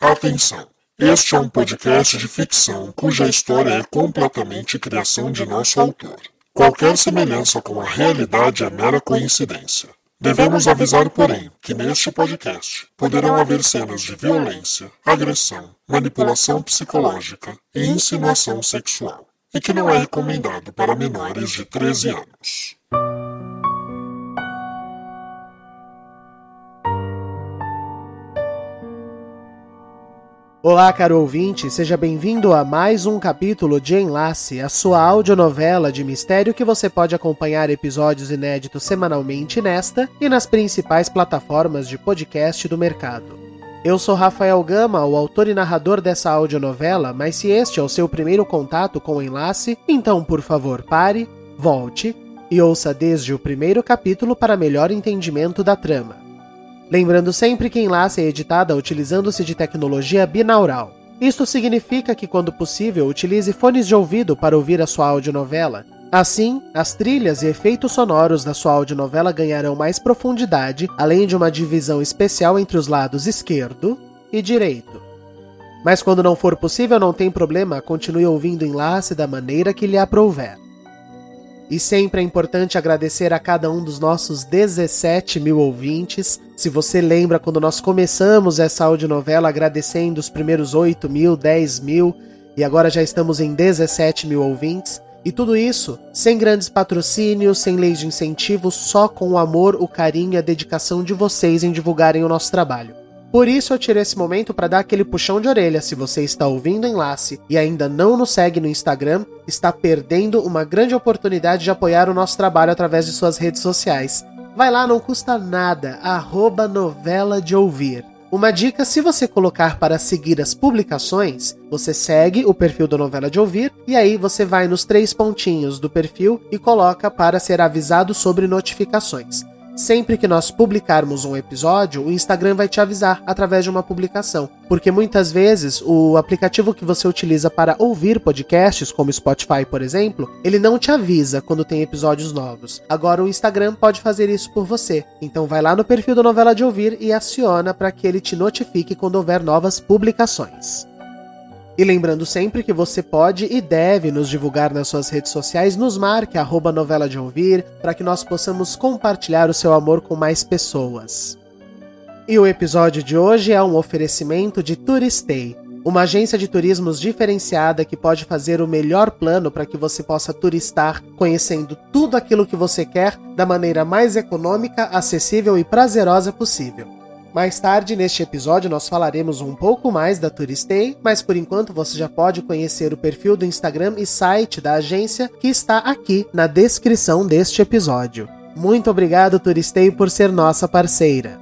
Atenção! Este é um podcast de ficção cuja história é completamente criação de nosso autor. Qualquer semelhança com a realidade é mera coincidência. Devemos avisar, porém, que neste podcast poderão haver cenas de violência, agressão, manipulação psicológica e insinuação sexual, e que não é recomendado para menores de 13 anos. Olá, caro ouvinte, seja bem-vindo a mais um capítulo de Enlace, a sua audionovela de mistério que você pode acompanhar episódios inéditos semanalmente nesta e nas principais plataformas de podcast do mercado. Eu sou Rafael Gama, o autor e narrador dessa audionovela, mas se este é o seu primeiro contato com o Enlace, então por favor pare, volte e ouça desde o primeiro capítulo para melhor entendimento da trama. Lembrando sempre que Enlace é editada utilizando-se de tecnologia binaural. Isto significa que, quando possível, utilize fones de ouvido para ouvir a sua audionovela. Assim, as trilhas e efeitos sonoros da sua audionovela ganharão mais profundidade, além de uma divisão especial entre os lados esquerdo e direito. Mas quando não for possível, não tem problema, continue ouvindo Enlace da maneira que lhe aprouver. E sempre é importante agradecer a cada um dos nossos 17 mil ouvintes. Se você lembra quando nós começamos essa audionovela agradecendo os primeiros 8 mil, 10 mil, e agora já estamos em 17 mil ouvintes. E tudo isso sem grandes patrocínios, sem leis de incentivo, só com o amor, o carinho e a dedicação de vocês em divulgarem o nosso trabalho. Por isso eu tirei esse momento para dar aquele puxão de orelha. Se você está ouvindo o enlace e ainda não nos segue no Instagram, está perdendo uma grande oportunidade de apoiar o nosso trabalho através de suas redes sociais. Vai lá, não custa nada, arroba novela de ouvir. Uma dica: se você colocar para seguir as publicações, você segue o perfil do Novela de Ouvir e aí você vai nos três pontinhos do perfil e coloca para ser avisado sobre notificações. Sempre que nós publicarmos um episódio, o Instagram vai te avisar através de uma publicação. Porque muitas vezes o aplicativo que você utiliza para ouvir podcasts, como Spotify, por exemplo, ele não te avisa quando tem episódios novos. Agora o Instagram pode fazer isso por você. Então vai lá no perfil da Novela de Ouvir e aciona para que ele te notifique quando houver novas publicações. E lembrando sempre que você pode e deve nos divulgar nas suas redes sociais, nos marque arroba novela de ouvir, para que nós possamos compartilhar o seu amor com mais pessoas. E o episódio de hoje é um oferecimento de Turistei, uma agência de turismos diferenciada que pode fazer o melhor plano para que você possa turistar, conhecendo tudo aquilo que você quer da maneira mais econômica, acessível e prazerosa possível. Mais tarde neste episódio nós falaremos um pouco mais da Turistei, mas por enquanto você já pode conhecer o perfil do Instagram e site da agência que está aqui na descrição deste episódio. Muito obrigado Turistei por ser nossa parceira.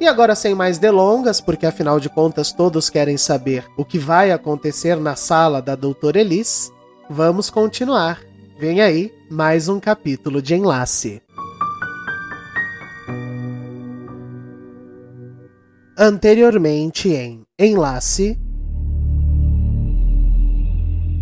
E agora sem mais delongas, porque afinal de contas todos querem saber o que vai acontecer na sala da Doutora Elis, vamos continuar. Vem aí mais um capítulo de Enlace. Anteriormente em Enlace.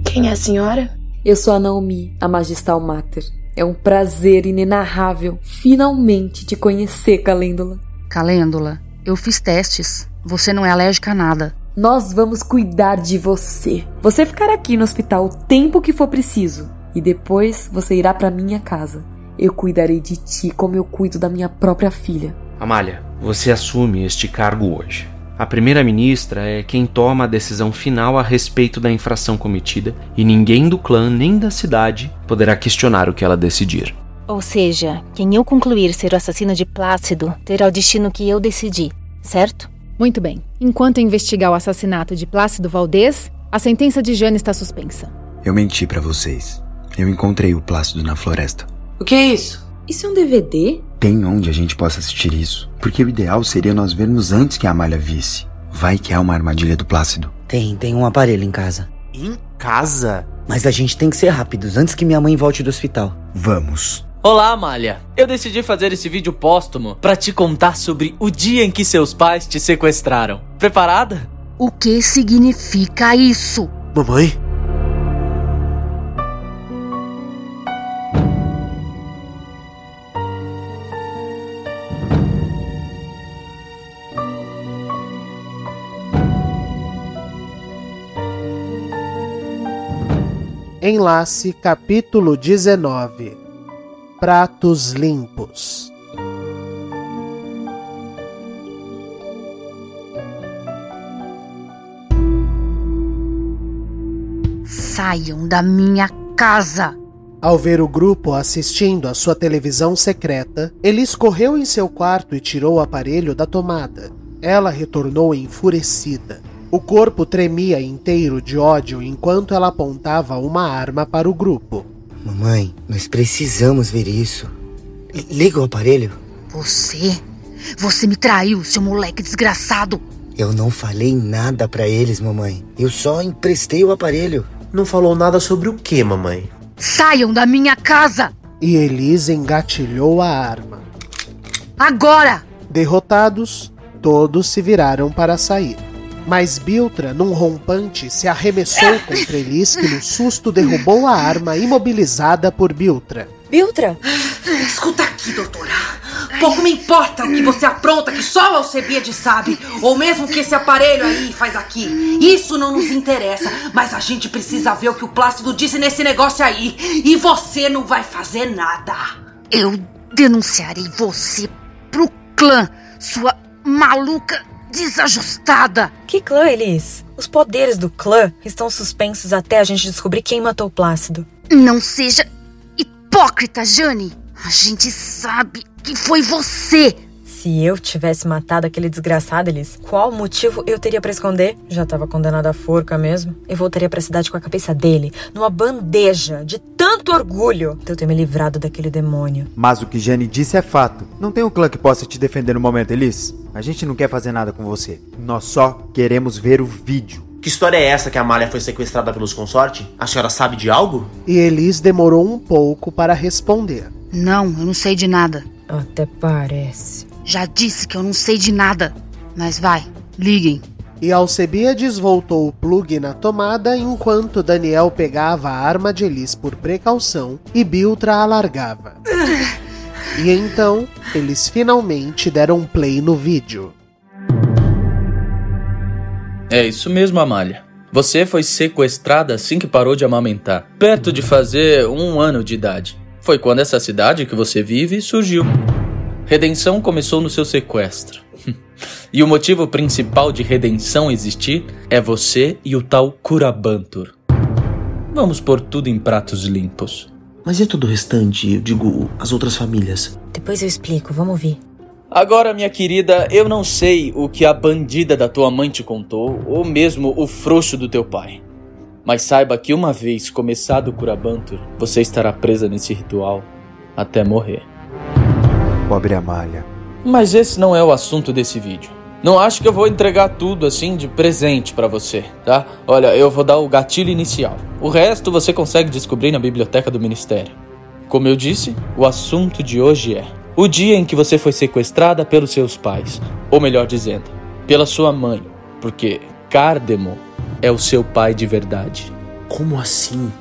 Quem é a senhora? Eu sou a Naomi, a Magistal Mater. É um prazer inenarrável finalmente te conhecer, Calêndula. Calêndula, eu fiz testes. Você não é alérgica a nada. Nós vamos cuidar de você. Você ficará aqui no hospital o tempo que for preciso. E depois você irá para minha casa. Eu cuidarei de ti como eu cuido da minha própria filha. Amália, você assume este cargo hoje. A primeira-ministra é quem toma a decisão final a respeito da infração cometida e ninguém do clã nem da cidade poderá questionar o que ela decidir. Ou seja, quem eu concluir ser o assassino de Plácido terá o destino que eu decidi, certo? Muito bem. Enquanto investigar o assassinato de Plácido Valdez, a sentença de Jane está suspensa. Eu menti para vocês. Eu encontrei o Plácido na floresta. O que é isso? Isso é um DVD? Tem onde a gente possa assistir isso. Porque o ideal seria nós vermos antes que a Amália visse. Vai que é uma armadilha do Plácido. Tem, tem um aparelho em casa. Em casa? Mas a gente tem que ser rápidos antes que minha mãe volte do hospital. Vamos. Olá, Amália. Eu decidi fazer esse vídeo póstumo para te contar sobre o dia em que seus pais te sequestraram. Preparada? O que significa isso? Mamãe? Enlace capítulo 19 Pratos limpos. Saiam da minha casa! Ao ver o grupo assistindo à sua televisão secreta, Elis correu em seu quarto e tirou o aparelho da tomada. Ela retornou enfurecida. O corpo tremia inteiro de ódio enquanto ela apontava uma arma para o grupo. Mamãe, nós precisamos ver isso. L liga o aparelho. Você? Você me traiu, seu moleque desgraçado! Eu não falei nada para eles, mamãe. Eu só emprestei o aparelho. Não falou nada sobre o que, mamãe? Saiam da minha casa! E Elise engatilhou a arma. Agora! Derrotados, todos se viraram para sair. Mas Biltra, num rompante, se arremessou contra Elis, que no susto derrubou a arma imobilizada por Biltra. Biltra? Escuta aqui, doutora. Pouco me importa o que você apronta, que só o Alcebiade sabe, ou mesmo o que esse aparelho aí faz aqui. Isso não nos interessa, mas a gente precisa ver o que o Plácido disse nesse negócio aí. E você não vai fazer nada. Eu denunciarei você pro clã, sua maluca desajustada. Que clã, Elis? Os poderes do clã estão suspensos até a gente descobrir quem matou o Plácido. Não seja hipócrita, Jane. A gente sabe que foi você. Se eu tivesse matado aquele desgraçado, Elis, qual motivo eu teria para esconder? Já tava condenado à forca mesmo. Eu voltaria para a cidade com a cabeça dele, numa bandeja, de tanto orgulho de eu ter me livrado daquele demônio. Mas o que Jane disse é fato. Não tem um clã que possa te defender no momento, Elis. A gente não quer fazer nada com você. Nós só queremos ver o vídeo. Que história é essa que a Amália foi sequestrada pelos consorte? A senhora sabe de algo? E Elis demorou um pouco para responder. Não, eu não sei de nada. Até parece. Já disse que eu não sei de nada. Mas vai, liguem. E Alcebiades voltou o plug na tomada enquanto Daniel pegava a arma de Elis por precaução e Biltra a largava. e então, eles finalmente deram play no vídeo. É isso mesmo, Amália. Você foi sequestrada assim que parou de amamentar, perto de fazer um ano de idade. Foi quando essa cidade que você vive surgiu. Redenção começou no seu sequestro. e o motivo principal de redenção existir é você e o tal Curabantur. Vamos pôr tudo em pratos limpos. Mas e todo o restante? Eu digo, as outras famílias. Depois eu explico, vamos ouvir. Agora, minha querida, eu não sei o que a bandida da tua mãe te contou, ou mesmo o frouxo do teu pai. Mas saiba que uma vez começado o Curabantur, você estará presa nesse ritual até morrer. Pobre Amália. Mas esse não é o assunto desse vídeo. Não acho que eu vou entregar tudo assim de presente para você, tá? Olha, eu vou dar o gatilho inicial. O resto você consegue descobrir na biblioteca do ministério. Como eu disse, o assunto de hoje é o dia em que você foi sequestrada pelos seus pais, ou melhor dizendo, pela sua mãe, porque Cardemo é o seu pai de verdade. Como assim?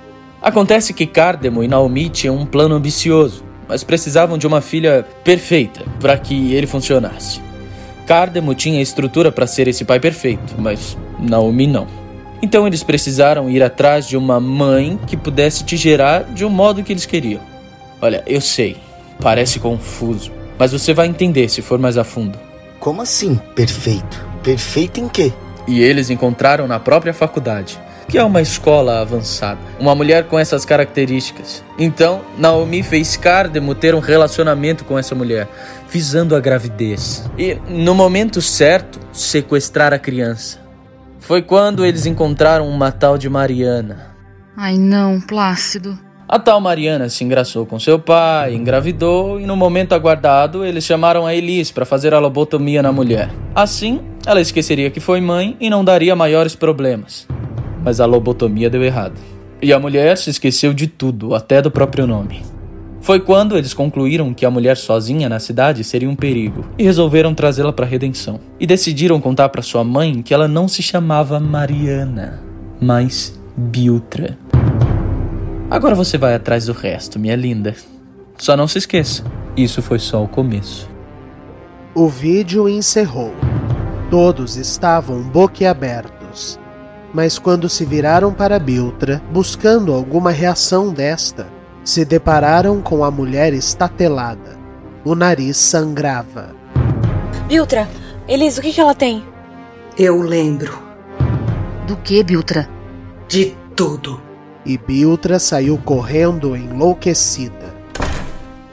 Acontece que Cardemo e Naomi tinham um plano ambicioso, mas precisavam de uma filha perfeita para que ele funcionasse. Cardemo tinha estrutura para ser esse pai perfeito, mas Naomi não. Então eles precisaram ir atrás de uma mãe que pudesse te gerar de um modo que eles queriam. Olha, eu sei, parece confuso, mas você vai entender se for mais a fundo. Como assim, perfeito? Perfeito em quê? E eles encontraram na própria faculdade, que é uma escola avançada, uma mulher com essas características. Então, Naomi fez Cardemo ter um relacionamento com essa mulher, visando a gravidez. E, no momento certo, sequestrar a criança. Foi quando eles encontraram uma tal de Mariana. Ai não, Plácido. A tal Mariana se engraçou com seu pai, engravidou e no momento aguardado eles chamaram a Elis para fazer a lobotomia na mulher. Assim, ela esqueceria que foi mãe e não daria maiores problemas. Mas a lobotomia deu errado. E a mulher se esqueceu de tudo, até do próprio nome. Foi quando eles concluíram que a mulher sozinha na cidade seria um perigo e resolveram trazê-la para redenção. E decidiram contar para sua mãe que ela não se chamava Mariana, mas Biltra. Agora você vai atrás do resto, minha linda. Só não se esqueça, isso foi só o começo. O vídeo encerrou. Todos estavam boquiabertos. Mas quando se viraram para Biltra, buscando alguma reação desta, se depararam com a mulher estatelada. O nariz sangrava. Biltra, Elis, o que, que ela tem? Eu lembro. Do que, Biltra? De tudo. E Biltra saiu correndo enlouquecida.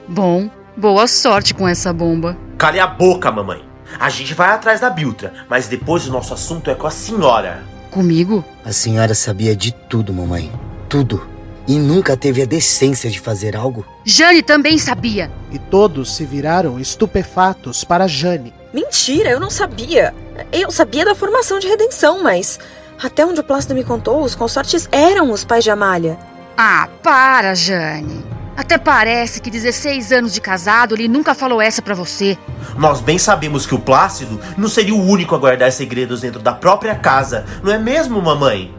Bom, boa sorte com essa bomba. Cale a boca, mamãe. A gente vai atrás da Biltra, mas depois o nosso assunto é com a senhora. Comigo? A senhora sabia de tudo, mamãe. Tudo. E nunca teve a decência de fazer algo? Jane também sabia. E todos se viraram estupefatos para Jane. Mentira, eu não sabia. Eu sabia da formação de redenção, mas até onde o Plácido me contou, os consortes eram os pais de Amália. Ah, para, Jane. Até parece que 16 anos de casado ele nunca falou essa para você. Nós bem sabemos que o Plácido não seria o único a guardar segredos dentro da própria casa, não é mesmo, mamãe?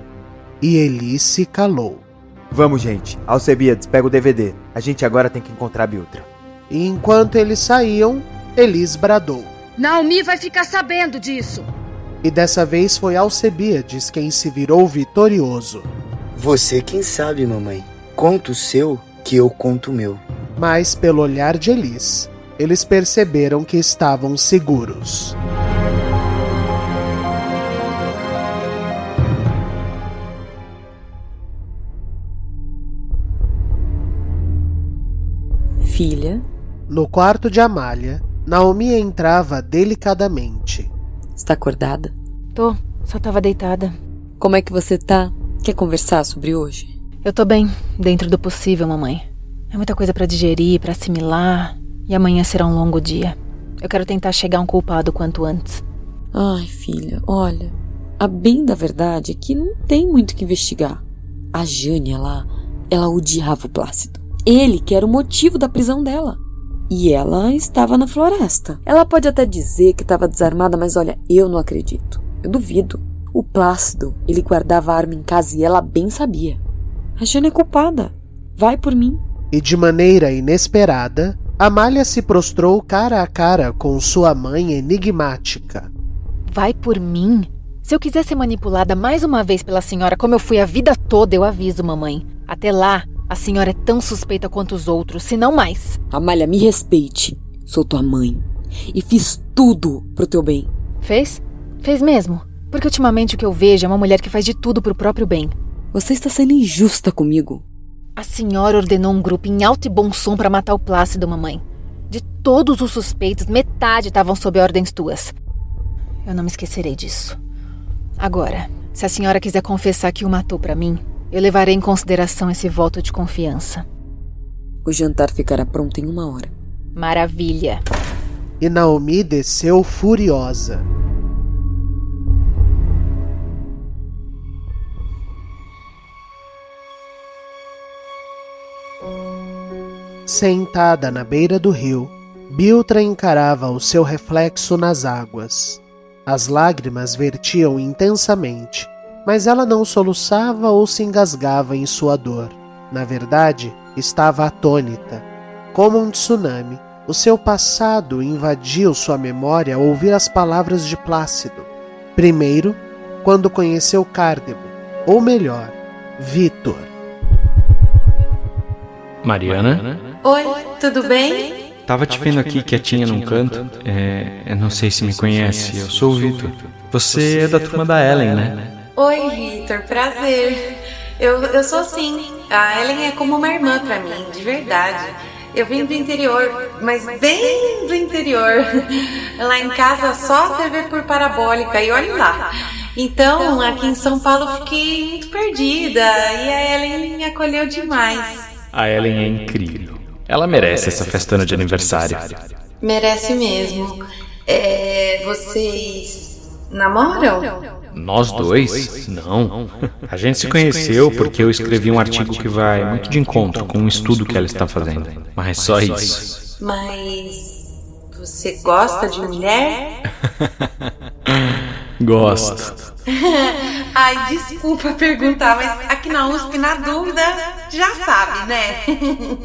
E Eli se calou. Vamos, gente. Alcebiades, pega o DVD. A gente agora tem que encontrar Biltra. E enquanto eles saíam, Elis bradou. Naomi vai ficar sabendo disso. E dessa vez foi Alcebiades quem se virou vitorioso. Você quem sabe, mamãe. Conta o seu que eu conto o meu. Mas pelo olhar de Elis, eles perceberam que estavam seguros. Filha. No quarto de Amália, Naomi entrava delicadamente. Está acordada? Tô, só tava deitada. Como é que você tá? Quer conversar sobre hoje? Eu tô bem, dentro do possível, mamãe. É muita coisa para digerir, para assimilar, e amanhã será um longo dia. Eu quero tentar chegar a um culpado quanto antes. Ai, filha, olha, a bem da verdade é que não tem muito que investigar. A Jane, ela, ela odiava o Plácido. Ele que era o motivo da prisão dela. E ela estava na floresta. Ela pode até dizer que estava desarmada, mas olha, eu não acredito. Eu duvido. O Plácido, ele guardava a arma em casa e ela bem sabia. A Jane é culpada. Vai por mim. E de maneira inesperada, Amália se prostrou cara a cara com sua mãe enigmática. Vai por mim? Se eu quiser ser manipulada mais uma vez pela senhora como eu fui a vida toda, eu aviso, mamãe. Até lá, a senhora é tão suspeita quanto os outros, se não mais. Amália, me respeite. Sou tua mãe. E fiz tudo pro teu bem. Fez? Fez mesmo. Porque ultimamente o que eu vejo é uma mulher que faz de tudo pro próprio bem. Você está sendo injusta comigo. A senhora ordenou um grupo em alto e bom som para matar o Plácido, mamãe. De todos os suspeitos, metade estavam sob ordens tuas. Eu não me esquecerei disso. Agora, se a senhora quiser confessar que o matou para mim, eu levarei em consideração esse voto de confiança. O jantar ficará pronto em uma hora. Maravilha. E Naomi desceu furiosa. Sentada na beira do rio, Biltra encarava o seu reflexo nas águas. As lágrimas vertiam intensamente, mas ela não soluçava ou se engasgava em sua dor. Na verdade, estava atônita. Como um tsunami, o seu passado invadiu sua memória ao ouvir as palavras de Plácido. Primeiro, quando conheceu Cárdemo, ou melhor, Vitor. Mariana? Oi, tudo bem? Tava te vendo aqui quietinha num canto. É, eu não sei se me conhece, eu sou o Vitor. Você é da turma da Ellen, né? Oi, Vitor, prazer. Eu, eu sou sim. A Ellen é como uma irmã pra mim, de verdade. Eu vim do interior, mas bem do interior. Lá em casa só TV por parabólica e olha lá. Então, aqui em São Paulo fiquei muito perdida e a Ellen me acolheu demais. A Ellen é incrível. Ela merece essa festona de aniversário. Merece mesmo. É, vocês namoram? Nós dois? Não. A gente se conheceu porque eu escrevi um artigo que vai muito de encontro com um estudo que ela está fazendo. Mas só isso. Mas você gosta de mulher? Gosto. Ai, desculpa perguntar, mas aqui na USP, na dúvida, já sabe, né?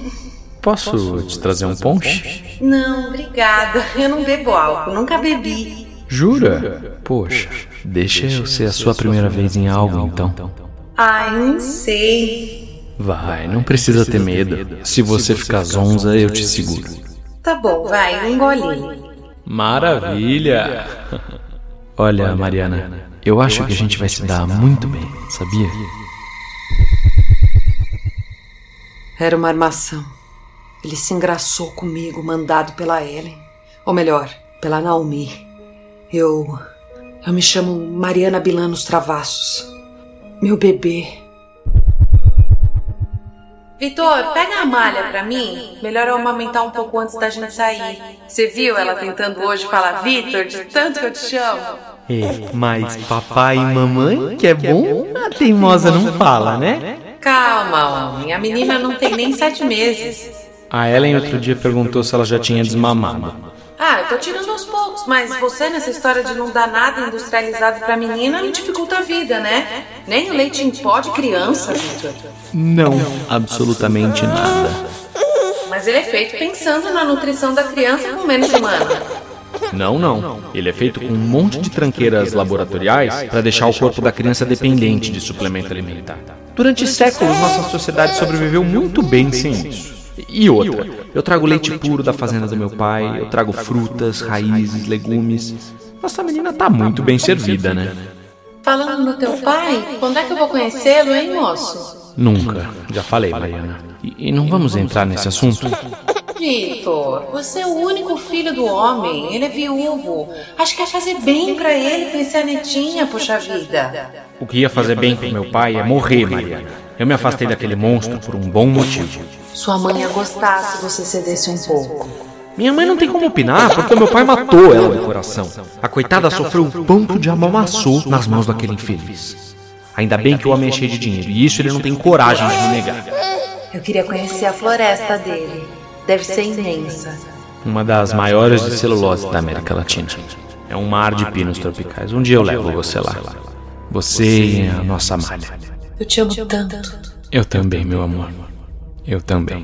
Posso te trazer um ponche? Não, obrigada. Eu não bebo álcool, nunca bebi. Jura? Poxa, Deixa eu ser a sua primeira vez em algo, então. Ai, não sei. Vai, não precisa ter medo. Se você ficar zonza, eu te seguro. Tá bom, vai, engole. Maravilha! Olha, Mariana, eu acho que a gente vai se dar muito bem, sabia? Era uma armação. Ele se engraçou comigo, mandado pela Ellen. Ou melhor, pela Naomi. Eu. Eu me chamo Mariana Bilanos Travassos. Meu bebê. Vitor, pega a malha pra mim. Melhor eu amamentar um pouco antes da gente sair. Você viu ela tentando hoje falar Vitor, de tanto que eu te chamo? É, mas papai e mamãe, que é bom, a teimosa não fala, né? Calma, homem. A menina não tem nem sete meses. A Ellen outro dia perguntou se ela já tinha desmamado. Ah, eu tô tirando aos poucos, mas você nessa história de não dar nada industrializado pra menina me dificulta a vida, né? Nem o leite em pó de criança, Victor. Não, absolutamente nada. Mas ele é feito pensando na nutrição da criança com menos humana. Não, não. Ele é feito com um monte de tranqueiras laboratoriais para deixar o corpo da criança dependente de suplemento alimentar. Durante séculos, nossa sociedade sobreviveu muito bem sem isso. E outra, eu trago leite puro da fazenda do meu pai, eu trago frutas, raízes, legumes. Nossa menina tá muito bem servida, né? Falando no teu pai, quando é que eu vou conhecê-lo, hein, moço? Nunca. Já falei, Mariana. E, e não vamos entrar nesse assunto? Vitor, você é o único filho do homem. Ele é viúvo. Acho que ia fazer bem para ele conhecer a netinha, puxa vida. O que ia fazer bem pro meu pai é morrer, Mariana. Eu me afastei daquele monstro por um bom motivo. Sua mãe ia gostar se você cedesse um pouco. Minha mãe não tem como opinar porque meu pai matou ela do coração. A coitada sofreu um ponto de amamaçou nas mãos daquele infeliz. Ainda bem que o homem é cheio de dinheiro e isso ele não tem coragem de me negar. Eu queria conhecer a floresta dele. Deve ser imensa. Uma das maiores de celulose da América Latina. É um mar de pinos tropicais. Um dia eu levo você lá. Você e a nossa malha. Eu te amo tanto. Eu também, meu amor. Eu também.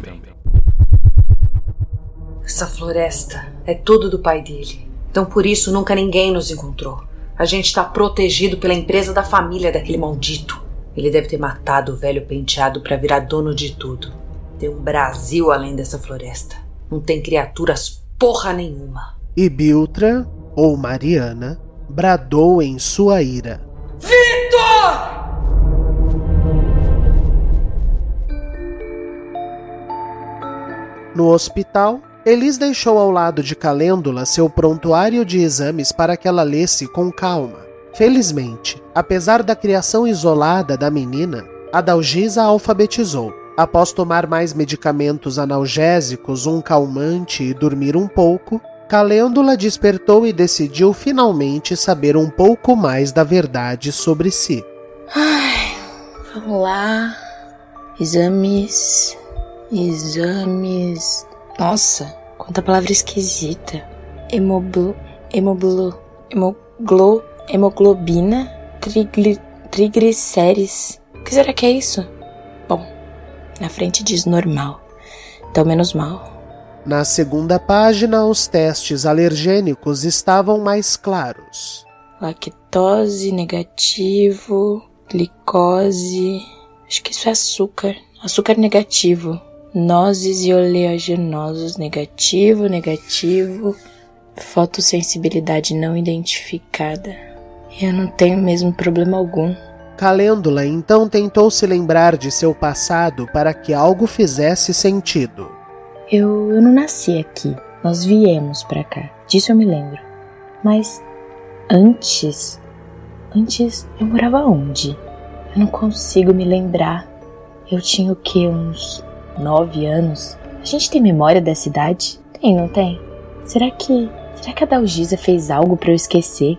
Essa floresta é tudo do pai dele. Então por isso nunca ninguém nos encontrou. A gente tá protegido pela empresa da família daquele maldito. Ele deve ter matado o velho penteado para virar dono de tudo. Tem um Brasil além dessa floresta. Não tem criaturas porra nenhuma. E Biltra, ou Mariana, bradou em sua ira. Vitor! No hospital, Elis deixou ao lado de Calêndula seu prontuário de exames para que ela lesse com calma. Felizmente, apesar da criação isolada da menina, a Dalgisa a alfabetizou. Após tomar mais medicamentos analgésicos, um calmante e dormir um pouco, Calêndula despertou e decidiu finalmente saber um pouco mais da verdade sobre si. Ai, vamos lá. Exames. Exames. Nossa, quanta palavra esquisita. Hemoblo. Hemoblo. Hemoglo. Hemoglobina. Trigli, triglicérides. O que será que é isso? Na frente diz normal. Então menos mal. Na segunda página, os testes alergênicos estavam mais claros. Lactose negativo, glicose. Acho que isso é açúcar. Açúcar negativo. Nozes e oleaginosos negativo, negativo. Fotossensibilidade não identificada. Eu não tenho mesmo problema algum. Calêndula então tentou se lembrar de seu passado para que algo fizesse sentido. Eu, eu não nasci aqui. Nós viemos para cá. Disso eu me lembro. Mas antes. Antes eu morava onde? Eu não consigo me lembrar. Eu tinha o que? Uns nove anos? A gente tem memória da cidade? Tem, não tem? Será que. Será que a Dalgisa fez algo para eu esquecer?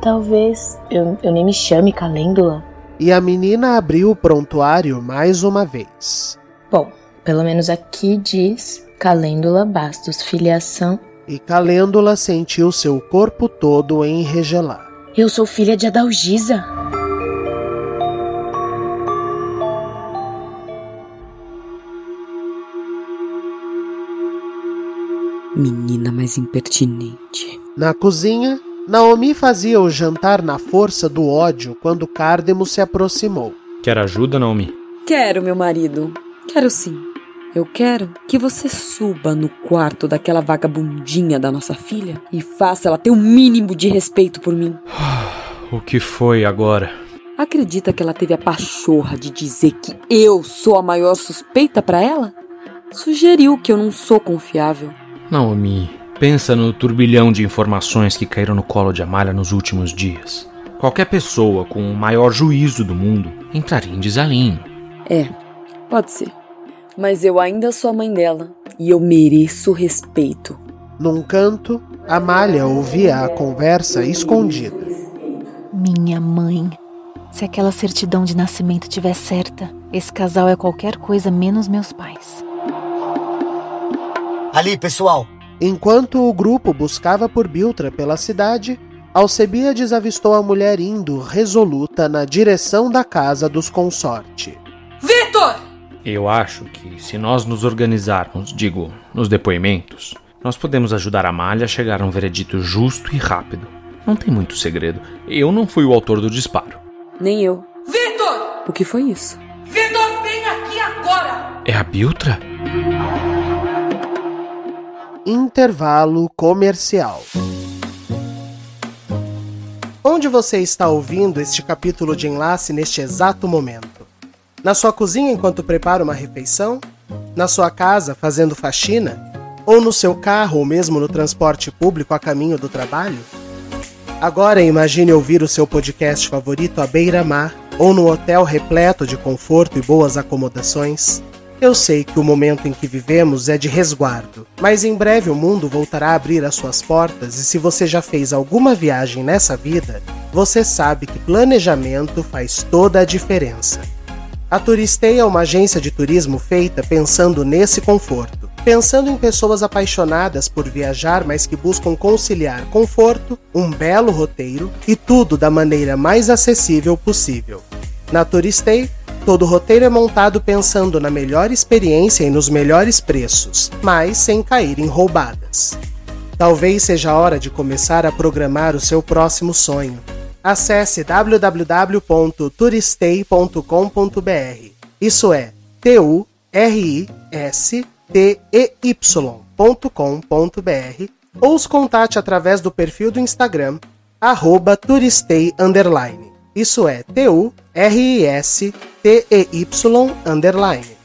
Talvez eu, eu nem me chame Calêndula. E a menina abriu o prontuário mais uma vez. Bom, pelo menos aqui diz Calêndula Bastos Filiação. E Calêndula sentiu seu corpo todo enregelar. Eu sou filha de Adalgisa. Menina mais impertinente. Na cozinha, Naomi fazia o jantar na força do ódio quando Cardemo se aproximou. Quer ajuda, Naomi? Quero, meu marido. Quero sim. Eu quero que você suba no quarto daquela vagabundinha da nossa filha e faça ela ter o um mínimo de respeito por mim. o que foi agora? Acredita que ela teve a pachorra de dizer que eu sou a maior suspeita para ela? Sugeriu que eu não sou confiável. Naomi, pensa no turbilhão de informações que caíram no colo de Amália nos últimos dias. Qualquer pessoa com o maior juízo do mundo entraria em desalinho. É, pode ser. Mas eu ainda sou a mãe dela e eu mereço respeito. Num canto, Amália ouvia a conversa escondida. Minha mãe. Se aquela certidão de nascimento tiver certa, esse casal é qualquer coisa menos meus pais. Ali, pessoal! Enquanto o grupo buscava por Biltra pela cidade, Alcebiades avistou a mulher indo resoluta na direção da casa dos consorte. Vitor! Eu acho que se nós nos organizarmos, digo, nos depoimentos, nós podemos ajudar a Malha a chegar a um veredito justo e rápido. Não tem muito segredo. Eu não fui o autor do disparo. Nem eu. Vitor! O que foi isso? Vitor, vem aqui agora! É a Biltra? Intervalo comercial. Onde você está ouvindo este capítulo de enlace neste exato momento? Na sua cozinha enquanto prepara uma refeição? Na sua casa fazendo faxina? Ou no seu carro ou mesmo no transporte público a caminho do trabalho? Agora imagine ouvir o seu podcast favorito à beira-mar ou no hotel repleto de conforto e boas acomodações. Eu sei que o momento em que vivemos é de resguardo, mas em breve o mundo voltará a abrir as suas portas e se você já fez alguma viagem nessa vida, você sabe que planejamento faz toda a diferença. A Turistei é uma agência de turismo feita pensando nesse conforto, pensando em pessoas apaixonadas por viajar, mas que buscam conciliar conforto, um belo roteiro e tudo da maneira mais acessível possível. Na Turistei, Todo o roteiro é montado pensando na melhor experiência e nos melhores preços, mas sem cair em roubadas. Talvez seja a hora de começar a programar o seu próximo sonho. Acesse www.turistei.com.br. Isso é T U R I S T E Y.com.br ou os contate através do perfil do Instagram arroba turistei underline. Isso é T-U-R-I-S-T-E-Y underline.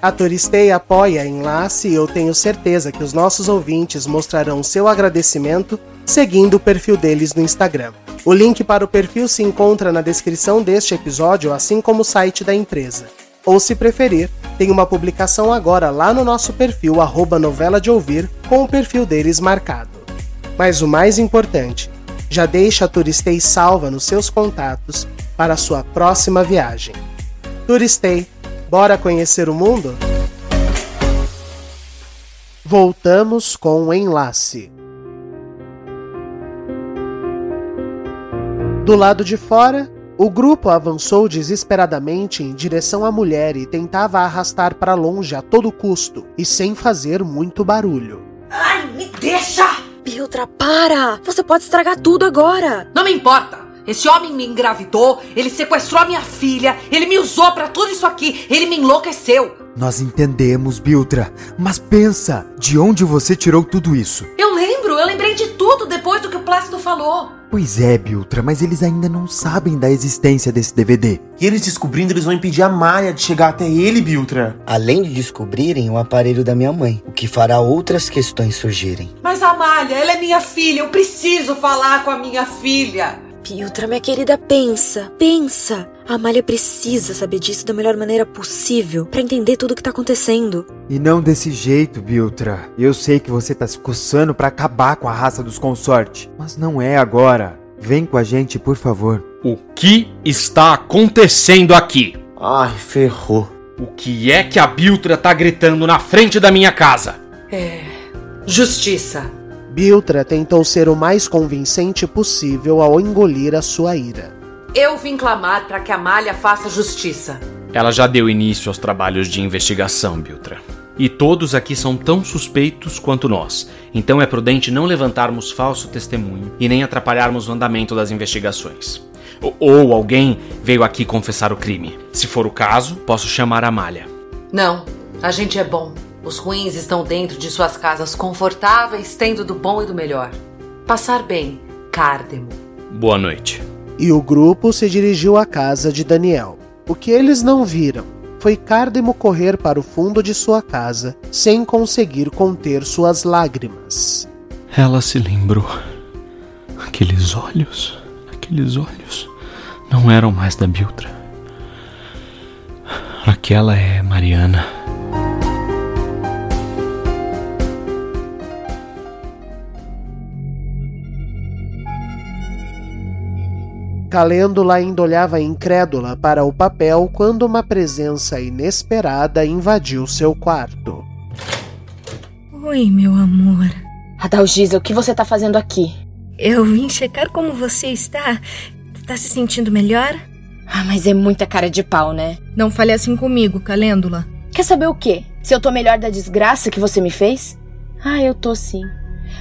A Turistei apoia Enlace e eu tenho certeza que os nossos ouvintes mostrarão seu agradecimento seguindo o perfil deles no Instagram. O link para o perfil se encontra na descrição deste episódio, assim como o site da empresa. Ou se preferir, tem uma publicação agora lá no nosso perfil novela de ouvir com o perfil deles marcado. Mas o mais importante, já deixa a Turistei salva nos seus contatos para sua próxima viagem. Turistei, bora conhecer o mundo? Voltamos com o enlace. Do lado de fora, o grupo avançou desesperadamente em direção à mulher e tentava arrastar para longe a todo custo e sem fazer muito barulho. Ai, me deixa! Biltra, para! Você pode estragar tudo agora! Não me importa! Esse homem me engravidou, ele sequestrou a minha filha, ele me usou para tudo isso aqui, ele me enlouqueceu! Nós entendemos, Biltra, mas pensa, de onde você tirou tudo isso? Eu lembro, eu lembrei de tudo depois do que o Plácido falou. Pois é, Biltra, mas eles ainda não sabem da existência desse DVD. E eles descobrindo, eles vão impedir a Maia de chegar até ele, Biltra. Além de descobrirem o aparelho da minha mãe, o que fará outras questões surgirem. Mas a Malha, ela é minha filha, eu preciso falar com a minha filha. Piltra, minha querida, pensa, pensa. A Amália precisa saber disso da melhor maneira possível para entender tudo o que tá acontecendo. E não desse jeito, Biltra. Eu sei que você tá se coçando para acabar com a raça dos consorte, mas não é agora. Vem com a gente, por favor. O que está acontecendo aqui? Ai, ferrou. O que é que a Biltra tá gritando na frente da minha casa? É. Justiça. Biltra tentou ser o mais convincente possível ao engolir a sua ira. Eu vim clamar para que a Malha faça justiça. Ela já deu início aos trabalhos de investigação, Biltra. E todos aqui são tão suspeitos quanto nós, então é prudente não levantarmos falso testemunho e nem atrapalharmos o andamento das investigações. Ou alguém veio aqui confessar o crime. Se for o caso, posso chamar a Malha. Não, a gente é bom. Os ruins estão dentro de suas casas confortáveis, tendo do bom e do melhor. Passar bem, Cárdemo. Boa noite. E o grupo se dirigiu à casa de Daniel. O que eles não viram foi Cárdemo correr para o fundo de sua casa sem conseguir conter suas lágrimas. Ela se lembrou. Aqueles olhos, aqueles olhos não eram mais da Biltra. Aquela é Mariana. Calêndula ainda olhava incrédula para o papel quando uma presença inesperada invadiu seu quarto. Oi, meu amor. Adalgisa, o que você tá fazendo aqui? Eu vim checar como você está. Tá se sentindo melhor? Ah, mas é muita cara de pau, né? Não fale assim comigo, Calêndula. Quer saber o quê? Se eu tô melhor da desgraça que você me fez? Ah, eu tô sim.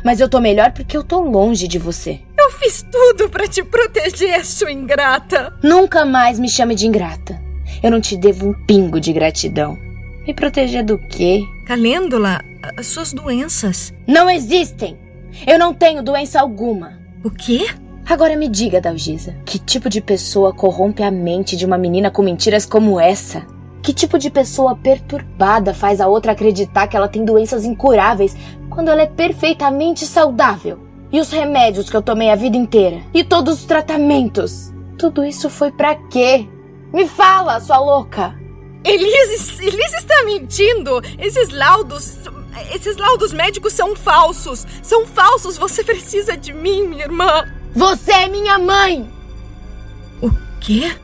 Mas eu tô melhor porque eu tô longe de você. Eu fiz tudo para te proteger, sua ingrata. Nunca mais me chame de ingrata. Eu não te devo um pingo de gratidão. Me proteger do quê? Calêndula, as suas doenças. Não existem! Eu não tenho doença alguma. O quê? Agora me diga, Dalgisa, que tipo de pessoa corrompe a mente de uma menina com mentiras como essa? Que tipo de pessoa perturbada faz a outra acreditar que ela tem doenças incuráveis quando ela é perfeitamente saudável? E os remédios que eu tomei a vida inteira? E todos os tratamentos? Tudo isso foi para quê? Me fala, sua louca! Elise, Elise está mentindo! Esses laudos. Esses laudos médicos são falsos! São falsos! Você precisa de mim, minha irmã! Você é minha mãe! O quê?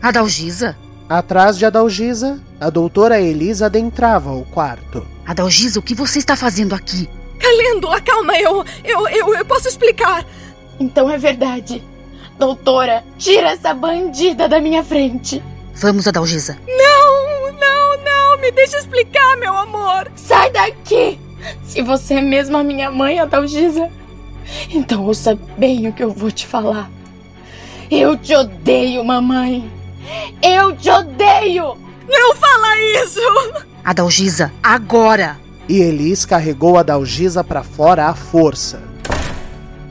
Adalgisa? Atrás de Adalgisa, a doutora Elisa adentrava o quarto. Adalgisa, o que você está fazendo aqui? Calêndula, calma, eu, eu, eu, eu posso explicar. Então é verdade. Doutora, tira essa bandida da minha frente. Vamos, Adalgisa. Não, não, não, me deixa explicar, meu amor. Sai daqui! Se você é mesmo a minha mãe, Adalgisa, então ouça bem o que eu vou te falar. Eu te odeio, mamãe. Eu te odeio! Não fala isso! Adalgisa, agora! E Elis carregou Adalgisa para fora à força.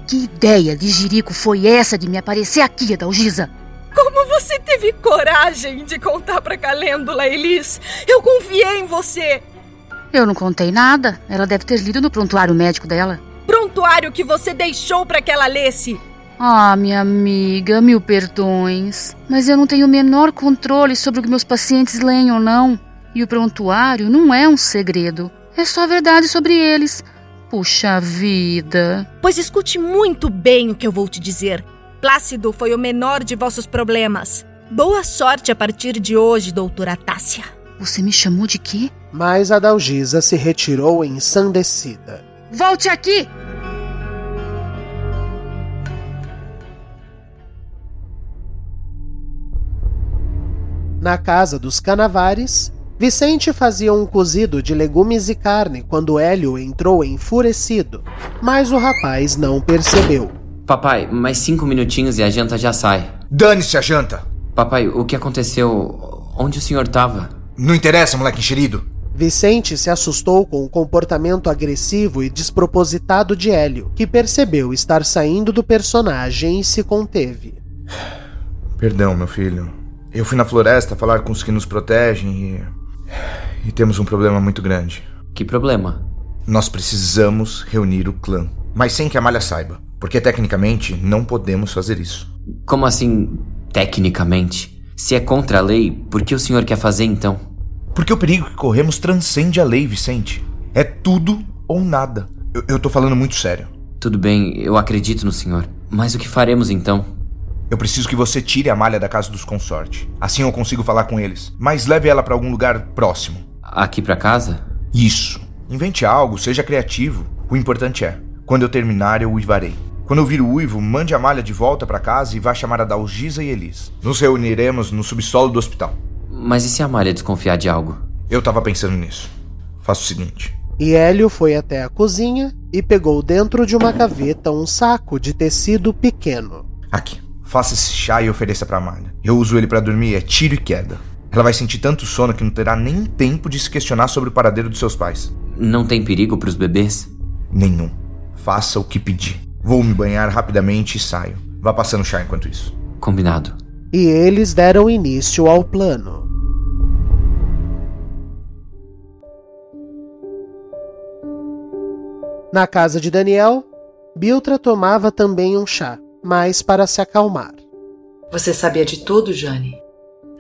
Que ideia de jirico foi essa de me aparecer aqui, Adalgisa? Como você teve coragem de contar pra Calêndula, Elis? Eu confiei em você! Eu não contei nada. Ela deve ter lido no prontuário médico dela. Prontuário que você deixou para que ela lesse. Ah, minha amiga, mil perdões. Mas eu não tenho o menor controle sobre o que meus pacientes leem ou não. E o prontuário não é um segredo. É só a verdade sobre eles. Puxa vida. Pois escute muito bem o que eu vou te dizer. Plácido foi o menor de vossos problemas. Boa sorte a partir de hoje, doutora Tássia. Você me chamou de quê? Mas a Dalgisa se retirou ensandecida. Volte aqui! Na casa dos Canavares, Vicente fazia um cozido de legumes e carne quando Hélio entrou enfurecido, mas o rapaz não percebeu. Papai, mais cinco minutinhos e a janta já sai. Dane-se a janta! Papai, o que aconteceu? Onde o senhor tava? Não interessa, moleque enxerido. Vicente se assustou com o comportamento agressivo e despropositado de Hélio, que percebeu estar saindo do personagem e se conteve. Perdão, meu filho. Eu fui na floresta falar com os que nos protegem e. E temos um problema muito grande. Que problema? Nós precisamos reunir o clã, mas sem que a malha saiba, porque tecnicamente não podemos fazer isso. Como assim, tecnicamente? Se é contra a lei, por que o senhor quer fazer então? Porque o perigo que corremos transcende a lei, Vicente. É tudo ou nada. Eu, eu tô falando muito sério. Tudo bem, eu acredito no senhor. Mas o que faremos então? Eu preciso que você tire a malha da casa dos consorte. Assim eu consigo falar com eles. Mas leve ela para algum lugar próximo. Aqui para casa? Isso. Invente algo, seja criativo. O importante é, quando eu terminar, eu uivarei. Quando eu vir o uivo, mande a malha de volta para casa e vá chamar a Dalgisa e Elis. Nos reuniremos no subsolo do hospital. Mas e se a malha desconfiar de algo? Eu tava pensando nisso. Faça o seguinte. E Hélio foi até a cozinha e pegou dentro de uma gaveta um saco de tecido pequeno. Aqui, faça esse chá e ofereça pra Malha. Eu uso ele para dormir, é tiro e queda. Ela vai sentir tanto sono que não terá nem tempo de se questionar sobre o paradeiro dos seus pais. Não tem perigo para os bebês? Nenhum. Faça o que pedir. Vou me banhar rapidamente e saio. Vá passando chá enquanto isso. Combinado. E eles deram início ao plano. Na casa de Daniel, Biltra tomava também um chá, mas para se acalmar. Você sabia de tudo, Jane?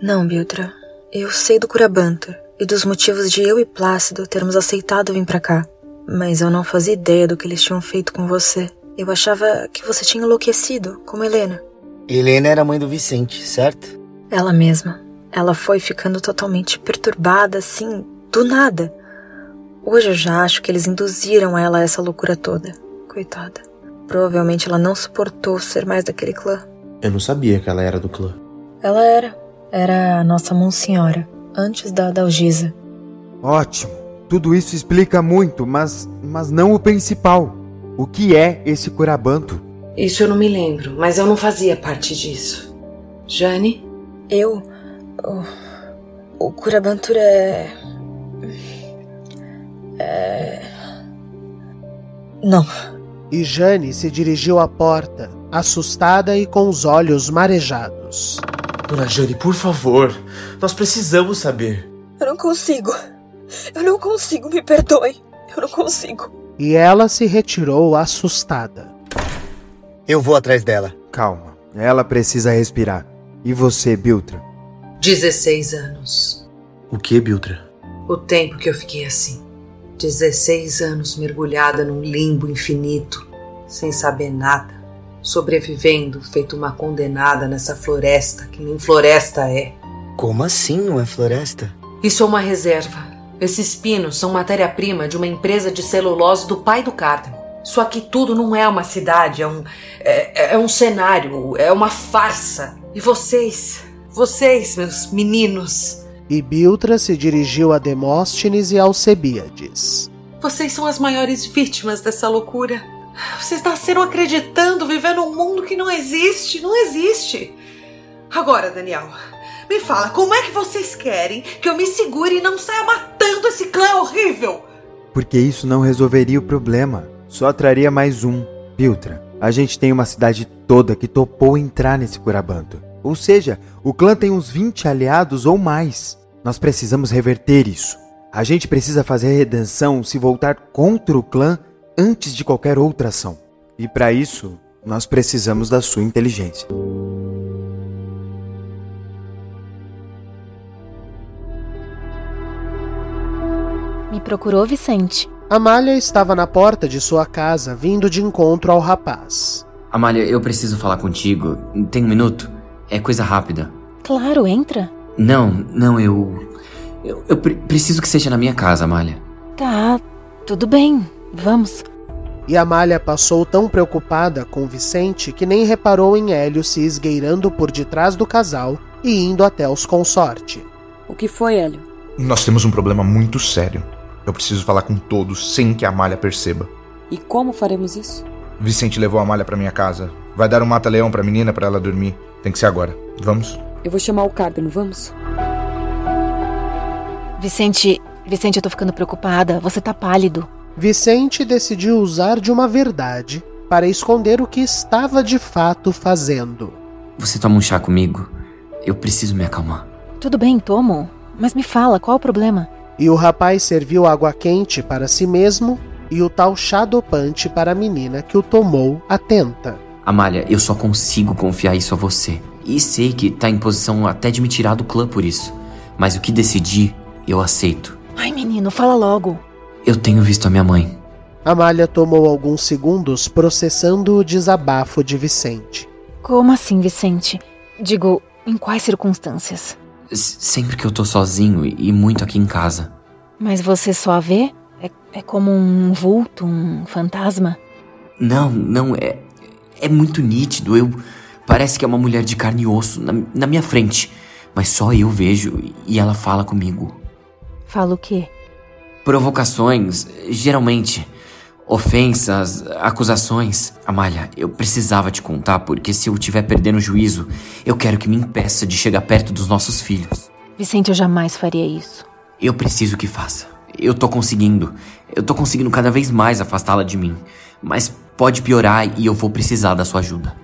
Não, Biltra. Eu sei do Curabanto e dos motivos de eu e Plácido termos aceitado vir para cá. Mas eu não fazia ideia do que eles tinham feito com você. Eu achava que você tinha enlouquecido, como Helena. Helena era mãe do Vicente, certo? Ela mesma. Ela foi ficando totalmente perturbada, assim, do nada. Hoje eu já acho que eles induziram ela a essa loucura toda. Coitada. Provavelmente ela não suportou ser mais daquele clã. Eu não sabia que ela era do clã. Ela era. Era a nossa Monsenhora, antes da Dalgisa. Ótimo. Tudo isso explica muito, mas, mas não o principal. O que é esse curabanto? Isso eu não me lembro, mas eu não fazia parte disso. Jane? Eu. O, o curabantura é. É. Não. E Jane se dirigiu à porta, assustada e com os olhos marejados. Dona Jane, por favor, nós precisamos saber. Eu não consigo. Eu não consigo, me perdoe. Eu não consigo. E ela se retirou assustada. Eu vou atrás dela. Calma, ela precisa respirar. E você, Biltra? 16 anos. O que, Biltra? O tempo que eu fiquei assim. 16 anos mergulhada num limbo infinito, sem saber nada, sobrevivendo feito uma condenada nessa floresta que nem floresta é. Como assim não é floresta? Isso é uma reserva. Esses pinos são matéria-prima de uma empresa de celulose do pai do Cártamo. Isso aqui tudo não é uma cidade, é um, é, é um cenário, é uma farsa. E vocês, vocês, meus meninos, e Biltra se dirigiu a Demóstenes e Alcebíades. Vocês são as maiores vítimas dessa loucura. Vocês nasceram acreditando, vivendo um mundo que não existe, não existe. Agora, Daniel, me fala, como é que vocês querem que eu me segure e não saia matando esse clã horrível? Porque isso não resolveria o problema, só traria mais um. Biltra, a gente tem uma cidade toda que topou entrar nesse curabanto. Ou seja, o clã tem uns 20 aliados ou mais. Nós precisamos reverter isso. A gente precisa fazer a redenção se voltar contra o clã antes de qualquer outra ação. E para isso, nós precisamos da sua inteligência. Me procurou Vicente. Amália estava na porta de sua casa, vindo de encontro ao rapaz. Amália, eu preciso falar contigo. Tem um minuto? É coisa rápida. Claro, entra. Não, não, eu. Eu, eu pre preciso que seja na minha casa, Amália. Tá, tudo bem, vamos. E Amália passou tão preocupada com Vicente que nem reparou em Hélio se esgueirando por detrás do casal e indo até os consorte. O que foi, Hélio? Nós temos um problema muito sério. Eu preciso falar com todos sem que a Amália perceba. E como faremos isso? Vicente levou a Amália para minha casa. Vai dar um mata-leão pra menina para ela dormir. Tem que ser agora. Vamos? Eu vou chamar o Cárbino, vamos? Vicente, Vicente, eu tô ficando preocupada. Você tá pálido. Vicente decidiu usar de uma verdade para esconder o que estava de fato fazendo. Você toma um chá comigo? Eu preciso me acalmar. Tudo bem, tomo. Mas me fala, qual o problema? E o rapaz serviu água quente para si mesmo e o tal chá dopante para a menina que o tomou atenta. Amália, eu só consigo confiar isso a você. E sei que tá em posição até de me tirar do clã por isso. Mas o que decidi, eu aceito. Ai, menino, fala logo. Eu tenho visto a minha mãe. Amália tomou alguns segundos processando o desabafo de Vicente. Como assim, Vicente? Digo, em quais circunstâncias? S sempre que eu tô sozinho e muito aqui em casa. Mas você só a vê? É, é como um vulto, um fantasma? Não, não, é, é muito nítido. Eu. Parece que é uma mulher de carne e osso na, na minha frente. Mas só eu vejo e ela fala comigo. Fala o quê? provocações, geralmente. Ofensas, acusações. Amália, eu precisava te contar porque se eu estiver perdendo o juízo, eu quero que me impeça de chegar perto dos nossos filhos. Vicente, eu jamais faria isso. Eu preciso que faça. Eu tô conseguindo. Eu tô conseguindo cada vez mais afastá-la de mim. Mas pode piorar e eu vou precisar da sua ajuda.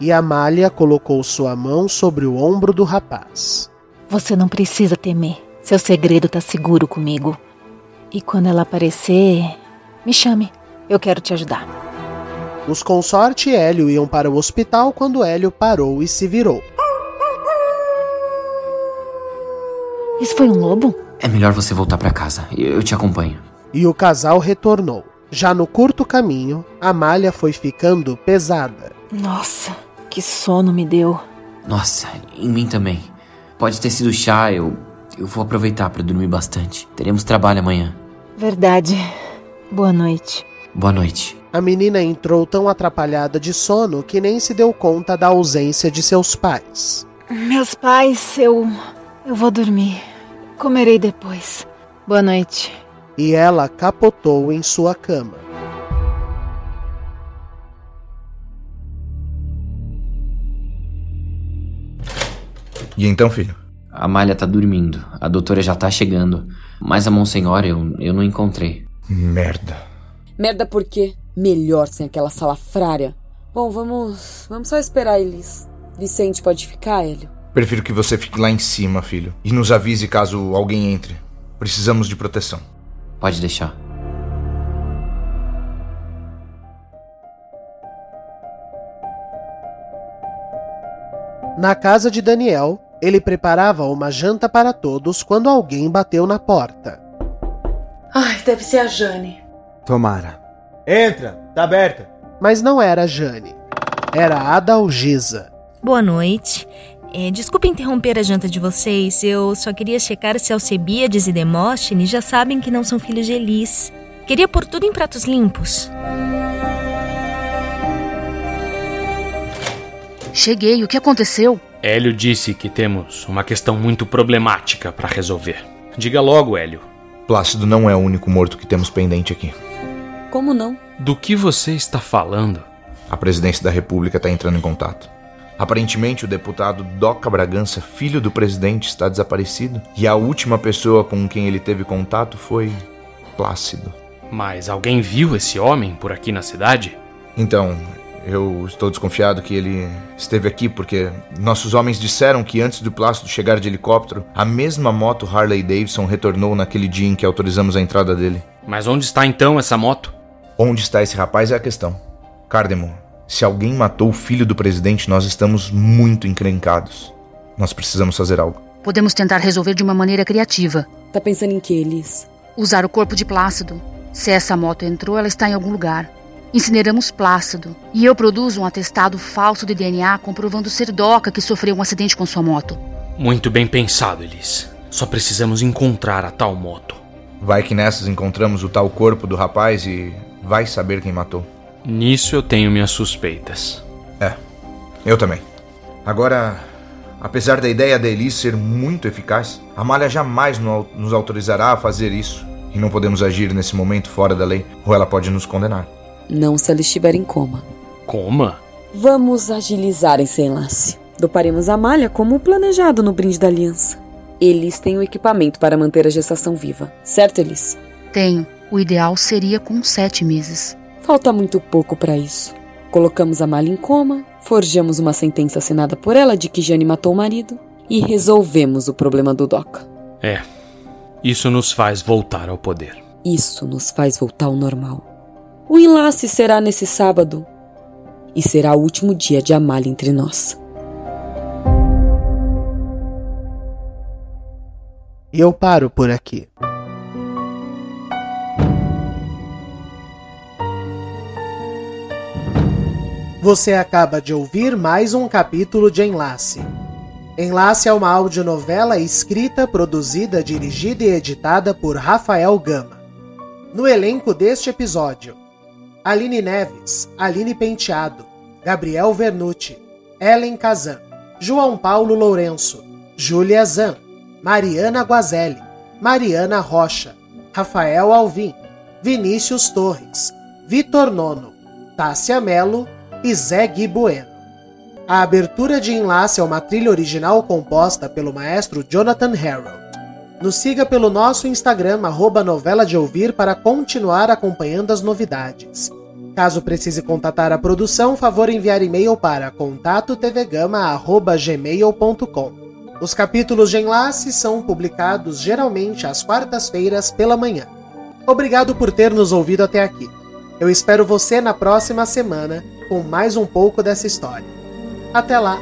E Amália colocou sua mão sobre o ombro do rapaz. Você não precisa temer. Seu segredo tá seguro comigo. E quando ela aparecer, me chame. Eu quero te ajudar. Os consorte e Hélio iam para o hospital quando Hélio parou e se virou. Isso foi um lobo? É melhor você voltar para casa. Eu te acompanho. E o casal retornou. Já no curto caminho, Amália foi ficando pesada. Nossa, que sono me deu. Nossa, em mim também. Pode ter sido chá, eu eu vou aproveitar para dormir bastante. Teremos trabalho amanhã. Verdade. Boa noite. Boa noite. A menina entrou tão atrapalhada de sono que nem se deu conta da ausência de seus pais. Meus pais, eu. Eu vou dormir. Comerei depois. Boa noite. E ela capotou em sua cama. E então, filho? A Malha tá dormindo. A doutora já tá chegando. Mas a Monsenhora eu, eu não encontrei. Merda. Merda por quê? Melhor sem aquela salafrária. Bom, vamos. Vamos só esperar eles. Vicente pode ficar, Hélio? Prefiro que você fique lá em cima, filho. E nos avise caso alguém entre. Precisamos de proteção. Pode deixar. Na casa de Daniel, ele preparava uma janta para todos quando alguém bateu na porta. Ai, deve ser a Jane. Tomara. Entra, tá aberta. Mas não era a Jane. Era a Adalgisa. Boa noite. É, desculpe interromper a janta de vocês. Eu só queria checar se Alcebiades e Demóstenes já sabem que não são filhos de Elis. Queria pôr tudo em pratos limpos. Cheguei, o que aconteceu? Hélio disse que temos uma questão muito problemática para resolver. Diga logo, Hélio. Plácido não é o único morto que temos pendente aqui. Como não? Do que você está falando? A presidência da República está entrando em contato. Aparentemente, o deputado Doca Bragança, filho do presidente, está desaparecido. E a última pessoa com quem ele teve contato foi Plácido. Mas alguém viu esse homem por aqui na cidade? Então, eu estou desconfiado que ele esteve aqui porque nossos homens disseram que antes do Plácido chegar de helicóptero, a mesma moto Harley Davidson retornou naquele dia em que autorizamos a entrada dele. Mas onde está então essa moto? Onde está esse rapaz é a questão. Cardemon, se alguém matou o filho do presidente, nós estamos muito encrencados. Nós precisamos fazer algo. Podemos tentar resolver de uma maneira criativa. Tá pensando em que, Elis? Usar o corpo de Plácido. Se essa moto entrou, ela está em algum lugar. Incineramos Plácido e eu produzo um atestado falso de DNA comprovando ser Doca que sofreu um acidente com sua moto. Muito bem pensado, Elis. Só precisamos encontrar a tal moto. Vai que nessas encontramos o tal corpo do rapaz e vai saber quem matou. Nisso eu tenho minhas suspeitas. É, eu também. Agora, apesar da ideia da Elis ser muito eficaz, a Malha jamais nos autorizará a fazer isso. E não podemos agir nesse momento fora da lei, ou ela pode nos condenar. Não se ela estiver em coma. Coma? Vamos agilizar esse enlace. Doparemos a malha como planejado no brinde da aliança. Eles têm o equipamento para manter a gestação viva, certo, Elis? Tenho. O ideal seria com sete meses. Falta muito pouco para isso. Colocamos a malha em coma, forjamos uma sentença assinada por ela de que Jane matou o marido e resolvemos o problema do Doca. É. Isso nos faz voltar ao poder. Isso nos faz voltar ao normal. O enlace será nesse sábado e será o último dia de Amália entre nós. E eu paro por aqui. Você acaba de ouvir mais um capítulo de Enlace. Enlace é uma audionovela escrita, produzida, dirigida e editada por Rafael Gama. No elenco deste episódio, Aline Neves, Aline Penteado, Gabriel Vernucci, Ellen Kazan, João Paulo Lourenço, Júlia Zan, Mariana Guazelli, Mariana Rocha, Rafael Alvim, Vinícius Torres, Vitor Nono, Tássia Melo e Zé Gui Bueno. A abertura de enlace é uma trilha original composta pelo maestro Jonathan Harold. Nos siga pelo nosso Instagram, arroba novela de ouvir, para continuar acompanhando as novidades. Caso precise contatar a produção, favor enviar e-mail para contatotvgama.gmail.com. Os capítulos de enlace são publicados geralmente às quartas-feiras pela manhã. Obrigado por ter nos ouvido até aqui. Eu espero você na próxima semana com mais um pouco dessa história. Até lá!